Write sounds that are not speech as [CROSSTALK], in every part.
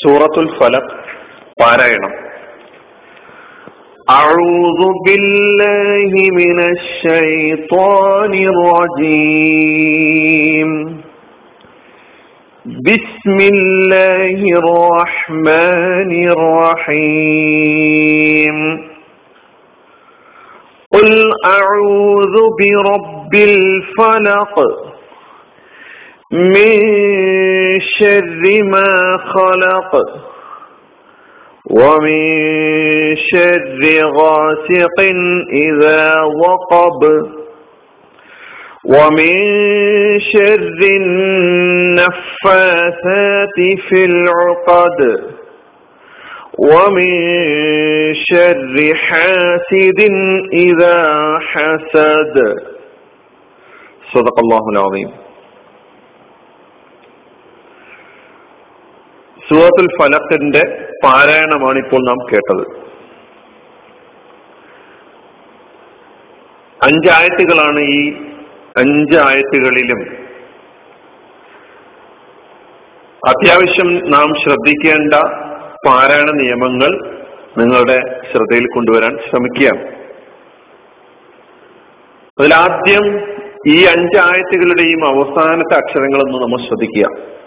സൂറത്തുൽ ഫലക് പാരായണം أعوذ بالله من الشيطان الرجيم بسم الله الرحمن الرحيم قل أعوذ برب الفلق من شر ما خلق ومن شر غاسق إذا وقب ومن شر النفاثات في العقد ومن شر حاسد إذا حسد. صدق الله العظيم. സൂറത്തുൽ ഫലത്തിന്റെ പാരായണമാണ് ഇപ്പോൾ നാം കേട്ടത്. അഞ്ചായത്തുകളാണ് ഈ അഞ്ച് ആയത്തുകളിലും. അത്യാവശ്യം നാം ശ്രദ്ധിക്കേണ്ട പാരായണ നിയമങ്ങൾ നിങ്ങളുടെ ശ്രദ്ധയിൽ കൊണ്ടുവരാൻ ശ്രമിക്കുക അതിലാദ്യം ഈ അഞ്ചായത്തുകളുടെയും അവസാനത്തെ അക്ഷരങ്ങളൊന്ന് നമ്മൾ ശ്രദ്ധിക്കുക.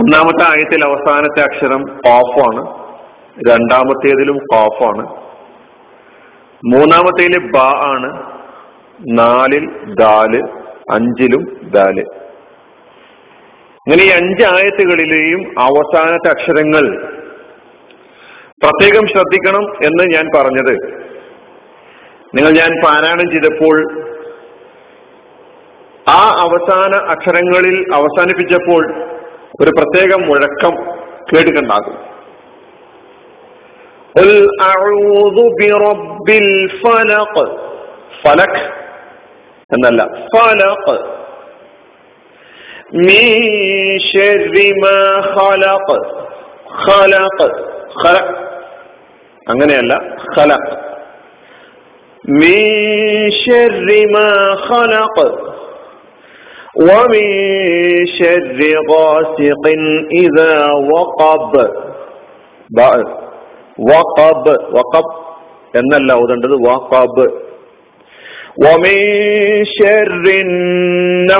ഒന്നാമത്തെ ആയത്തിൽ അവസാനത്തെ അക്ഷരം കോഫാണ്. രണ്ടാമത്തേതിലും കോഫാണ്. മൂന്നാമത്തേൽ ബ ആണ്. നാലിൽ ദാൽ അഞ്ചിലും ദാൽ. ഇങ്ങനെ ഈ അഞ്ച് ആയത്തുകളിലെയും അവസാനത്തെ അക്ഷരങ്ങൾ പ്രത്യേകം ശ്രദ്ധിക്കണം എന്ന് ഞാൻ പറഞ്ഞത്. നിങ്ങൾ ഞാൻ പാരായണം ചെയ്തപ്പോൾ ആ അവസാന അക്ഷരങ്ങളിൽ അവസാനിപ്പിച്ചപ്പോൾ ഒരു പ്രത്യേക മുഴക്കം കേട്ടിട്ടുണ്ടാകും. ഫലക് എന്നല്ല ഫലക് അങ്ങനെയല്ല ഖലഖ്. ومن شر غاسق إذا وقب വഖബ് വഖബ് എന്നല്ല ഓതേണ്ടത് വഖബ് ومن شر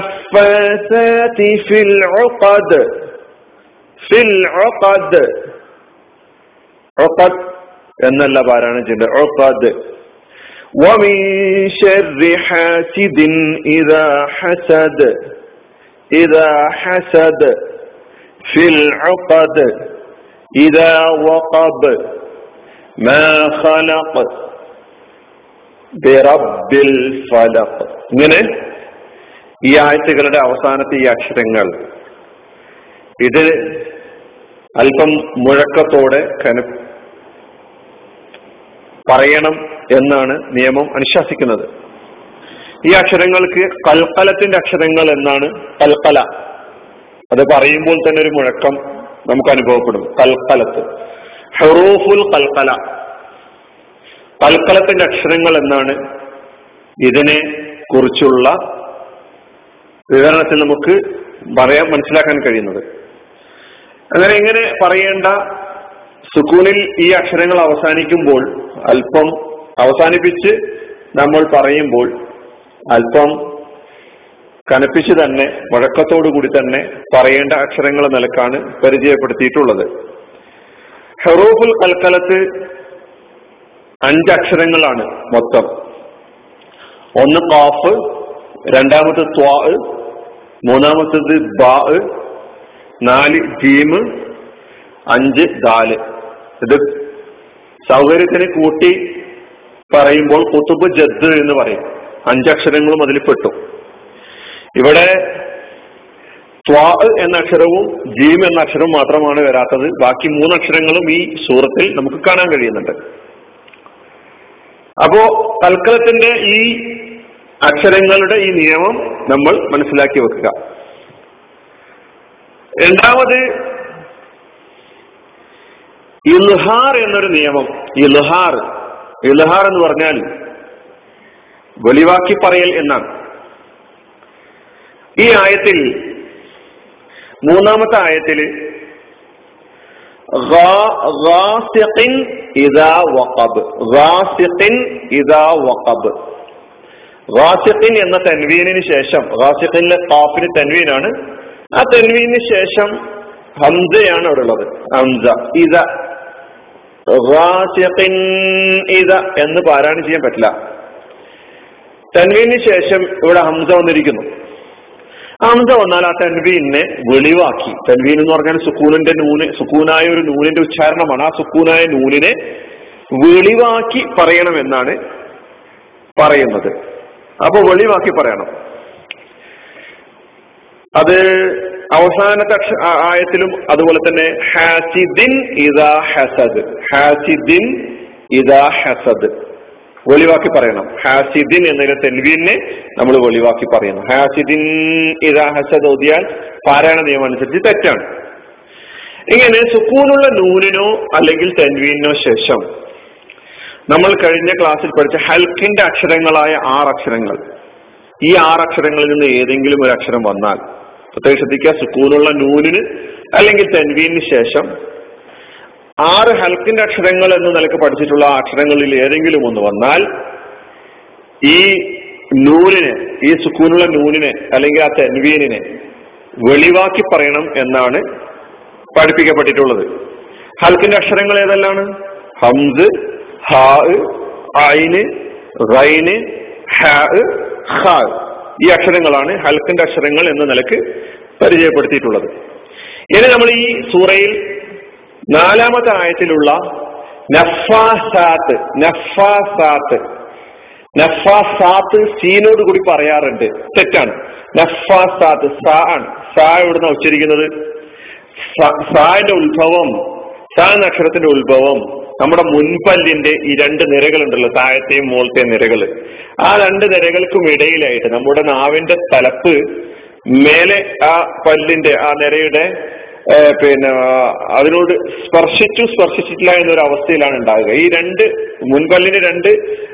النفاثات في العقد في العقد عقد എന്നല്ല പാരായണം ചെയ്യേണ്ടത് عقد ومن شر حاسد إذا حسد إذا حسد في العقد إذا وقب ما خلق برب الفلق ഇങ്ങനെ ഈ ആഴ്ചകളുടെ അവസാനത്തെ ഈ അക്ഷരങ്ങൾ ഇത് അല്പം മുഴക്കത്തോടെ കന പറയണം എന്നാണ് നിയമം അനുശാസിക്കുന്നത്. ഈ അക്ഷരങ്ങൾക്ക് കൽക്കലത്തിന്റെ അക്ഷരങ്ങൾ എന്നാണ് കൽക്കല. അത് പറയുമ്പോൾ തന്നെ ഒരു മുഴക്കം നമുക്ക് അനുഭവപ്പെടും. കൽക്കലത്ത്. ഹെറൂഫുൽ കൽക്കല. കൽക്കലത്തിന്റെ അക്ഷരങ്ങൾ എന്നാണ് ഇതിനെ കുറിച്ചുള്ള വിവരണത്തിൽ നമുക്ക് പറയാൻ മനസ്സിലാക്കാൻ കഴിയുന്നത്. അങ്ങനെ ഇങ്ങനെ പറയേണ്ട സുക്കൂണിൽ ഈ അക്ഷരങ്ങൾ അവസാനിക്കുമ്പോൾ അല്പം അവസാനിപ്പിച്ച് നമ്മൾ പറയുമ്പോൾ അല്പം കനപ്പിച്ച് തന്നെ കൂടി തന്നെ പറയേണ്ട അക്ഷരങ്ങൾ നിലക്കാണ് പരിചയപ്പെടുത്തിയിട്ടുള്ളത്. ഹെറോഫുൽ കൽക്കലത്ത് അഞ്ചക്ഷരങ്ങളാണ് മൊത്തം. ഒന്ന് കാഫ് രണ്ടാമത്തെ ത്വാ മൂന്നാമത്തത് ബാ നാല് ജീമ് അഞ്ച് ദാൽ. ഇത് സൗകര്യത്തിന് കൂട്ടി പറയുമ്പോൾ കുത്തുബ് ജദ് എന്ന് പറയും. അഞ്ചക്ഷരങ്ങളും അതിൽ പെട്ടു. ഇവിടെ ത്വാ എന്ന അക്ഷരവും ജീം എന്ന അക്ഷരവും മാത്രമാണ് വരാത്തത്. ബാക്കി മൂന്നക്ഷരങ്ങളും ഈ സൂറത്തിൽ നമുക്ക് കാണാൻ കഴിയുന്നുണ്ട്. അപ്പോ തൽക്കലത്തിന്റെ ഈ അക്ഷരങ്ങളുടെ ഈ നിയമം നമ്മൾ മനസ്സിലാക്കി വെക്കുക. രണ്ടാമത് ഇൽഹാർ എന്നൊരു നിയമം. ഇൽഹാർ ഇൽഹാർ എന്ന് പറഞ്ഞാൽ വെളിവാക്കി പറയൽ എന്നാണ്. ഈ ആയത്തിൽ മൂന്നാമത്തെ ആയത്തിൽ എന്ന തൻവീനിന് ശേഷം റാസിഖിന്റെ കാഫിന് തൻവീനാണ്. ആ തൻവീനിന് ശേഷം ഹംസയാണ് അവിടെ ഉള്ളത്. ഹംസ ഇത എന്ന് പാരായണം ചെയ്യാൻ പറ്റില്ല. തൻവീന് ശേഷം ഇവിടെ ഹംസ വന്നിരിക്കുന്നു. ഹംസ വന്നാൽ ആ തൻവീനെ വെളിവാക്കി. തൻവീൻ എന്ന് പറഞ്ഞാൽ സുക്കൂനിന്റെ നൂന് സുക്കൂനായ ഒരു നൂനിന്റെ ഉച്ചാരണമാണ്. ആ സുക്കൂനായ നൂനിനെ വെളിവാക്കി പറയണമെന്നാണ് പറയുന്നത്. അപ്പൊ വെളിവാക്കി പറയണം. അത് അവസാനത്തെ ആയത്തിലും അതുപോലെ തന്നെ ഹാസിദിൻ ഇദാ ഹസദ്. ഹാസിദിൻ ഇദാ ഹസദ്. വെളിവാക്കി പറയണം. ഹാസിദിൻ എന്നതിലെ തെൽവീനെ നമ്മൾ വെളിവാക്കി പറയണം. ഹാസിദിൻ ഇദാ ഹസദ് ഓതിയാൽ പാരായണ നിയമം അനുസരിച്ച് തെറ്റാണ്. ഇങ്ങനെ സുക്കൂനുള്ള നൂനിനോ അല്ലെങ്കിൽ തെൻവീനോ ശേഷം നമ്മൾ കഴിഞ്ഞ ക്ലാസ്സിൽ പഠിച്ച ഹൽക്കിന്റെ അക്ഷരങ്ങളായ ആറ് അക്ഷരങ്ങൾ ഈ ആറ് അക്ഷരങ്ങളിൽ നിന്ന് ഏതെങ്കിലും ഒരു അക്ഷരം വന്നാൽ പ്രത്യേകം ശ്രദ്ധിക്കുക. സുക്കൂനുള്ള നൂനിന് അല്ലെങ്കിൽ തെൻവീനിന് ശേഷം ആറ് ഹൽക്കിന്റെ അക്ഷരങ്ങൾ എന്ന് നിലയ്ക്ക് പഠിച്ചിട്ടുള്ള അക്ഷരങ്ങളിൽ ഏതെങ്കിലും ഒന്ന് വന്നാൽ ഈ നൂനിനെ ഈ സുക്കൂനുള്ള നൂനിനെ അല്ലെങ്കിൽ ആ തെൻവീനിനെ വെളിവാക്കി പറയണം എന്നാണ് പഠിപ്പിക്കപ്പെട്ടിട്ടുള്ളത്. ഹൽക്കിന്റെ അക്ഷരങ്ങൾ ഏതെല്ലാണ്? ഹംസ് ഹാ ഐന് റൈന് ഹാ ഖാ ഈ അക്ഷരങ്ങളാണ് ഹൽക്കിന്റെ അക്ഷരങ്ങൾ എന്ന നിലയ്ക്ക് പരിചയപ്പെടുത്തിയിട്ടുള്ളത്. ഇനി നമ്മൾ ഈ സൂറയിൽ നാലാമത്തെ ആയത്തിലുള്ള നഫാസാത്ത് നഫാസാത്ത് നഫാസാത്ത് സീനോട് കൂടി പറയാറുണ്ട്. തെറ്റാണ്. നഫാസാത്ത് സാ ആണ്. സാ എവിടുന്ന ഉച്ചരിക്കുന്നത്? സാന്റെ ഉത്ഭവം സാ നക്ഷത്രത്തിന്റെ ഉത്ഭവം നമ്മുടെ മുൻപല്ലിന്റെ ഈ രണ്ട് നിരകളുണ്ടല്ലോ താഴത്തെയും മുകളത്തെയും നിരകൾ ആ രണ്ട് നിരകൾക്കും ഇടയിലായിട്ട് നമ്മുടെ നാവിന്റെ തലപ്പ് മേലെ ആ പല്ലിന്റെ ആ നിരയുടെ പിന്നെ അതിനോട് സ്പർശിച്ചു സ്പർശിച്ചിട്ടില്ല എന്നൊരു അവസ്ഥയിലാണ് ഉണ്ടാകുക ഈ രണ്ട് മുൻപല്ലിന്റെ രണ്ട്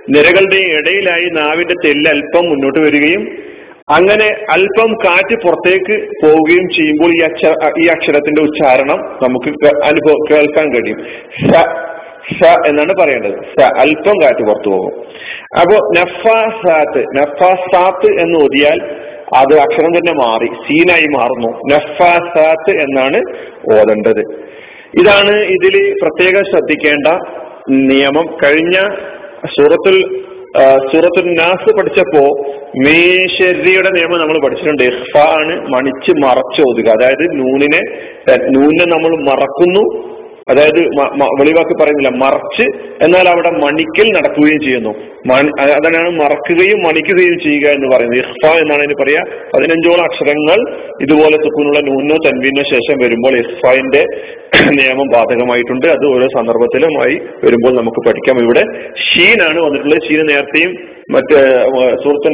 നിരകളുടെയും ഇടയിലായി നാവിന്റെ തെല്ല് അല്പം മുന്നോട്ട് വരികയും അങ്ങനെ അല്പം കാറ്റ് പുറത്തേക്ക് പോവുകയും ചെയ്യുമ്പോൾ ഈ അക്ഷര ഈ അക്ഷരത്തിന്റെ ഉച്ചാരണം നമുക്ക് അനുഭവം കേൾക്കാൻ കഴിയും. സ സ എന്നാണ് പറയേണ്ടത്. സ അല്പം കാറ്റ് പുറത്തു പോകും. അപ്പോ നഫാസാത്ത് നഫാസാത്ത് എന്ന് ഓതിയാൽ അത് അക്ഷരം തന്നെ മാറി സീനായി മാറുന്നു. നഫാസാത്ത് എന്നാണ് ഓതേണ്ടത്. ഇതാണ് ഇതിൽ പ്രത്യേകം ശ്രദ്ധിക്കേണ്ട നിയമം. കഴിഞ്ഞ സൂറത്തുൽ ആ, സൂറത്തുൽ നാസ് പഠിച്ചപ്പോ മീശരിയുടെ നിയമം നമ്മൾ പഠിച്ചിട്ടുണ്ട്. ഇഹ്ഫ ആണ് മണിച്ച് മറച്ച് ഓതുക. അതായത് നൂനിനെ നൂനിനെ നമ്മൾ മറക്കുന്നു അതായത് വെളിവാക്കി പറയുന്നില്ല. മറച്ച് എന്നാൽ അവിടെ മണിക്കൽ നടക്കുകയും ചെയ്യുന്നു. അതിനാണ് മറക്കുകയും മണിക്കുകയും ചെയ്യുക എന്ന് പറയുന്നത്. ഇഹ്ഫ എന്നാണ് അതിന് പറയാ. പതിനഞ്ചോളം അക്ഷരങ്ങൾ ഇതുപോലെ സുക്കൂനുള്ള നൂനോ തൻവീനോ ശേഷം വരുമ്പോൾ ഇഹ്ഫിന്റെ [CLEARS THROAT] നിയമം ബാധകമായിട്ടുണ്ട്. അത് ഓരോ സന്ദർഭത്തിലുമായി വരുമ്പോൾ നമുക്ക് പഠിക്കാം. ഇവിടെ ഷീനാണ് വന്നിട്ടുള്ളത്. ഷീന് നേരത്തെയും മറ്റേ സുഹൃത്തു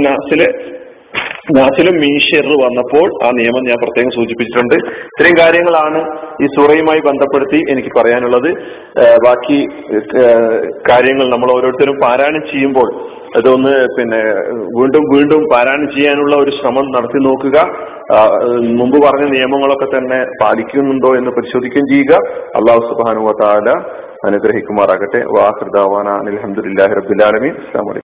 നാസിൽ മീഷർ വന്നപ്പോൾ ആ നിയമം ഞാൻ പ്രത്യേകം സൂചിപ്പിച്ചിട്ടുണ്ട്. ഇത്രയും കാര്യങ്ങളാണ് ഈ സൂറയുമായി ബന്ധപ്പെടുത്തി എനിക്ക് പറയാനുള്ളത്. ബാക്കി കാര്യങ്ങൾ നമ്മൾ ഓരോരുത്തരും പാരായണം ചെയ്യുമ്പോൾ അതൊന്ന് പിന്നെ വീണ്ടും വീണ്ടും പാരായണം ചെയ്യാനുള്ള ഒരു ശ്രമം നടത്തി നോക്കുക. മുമ്പ് പറഞ്ഞ നിയമങ്ങളൊക്കെ തന്നെ പാലിക്കുന്നുണ്ടോ എന്ന് പരിശോധിക്കുകയും ചെയ്യുക. അള്ളാഹു സുബാനുവ താല അനുഗ്രഹിക്കുമാറാകട്ടെ. വാഹൃദാവാന അലഹമുല്ലാഹി റബുലാലമീൻ അസ്സാം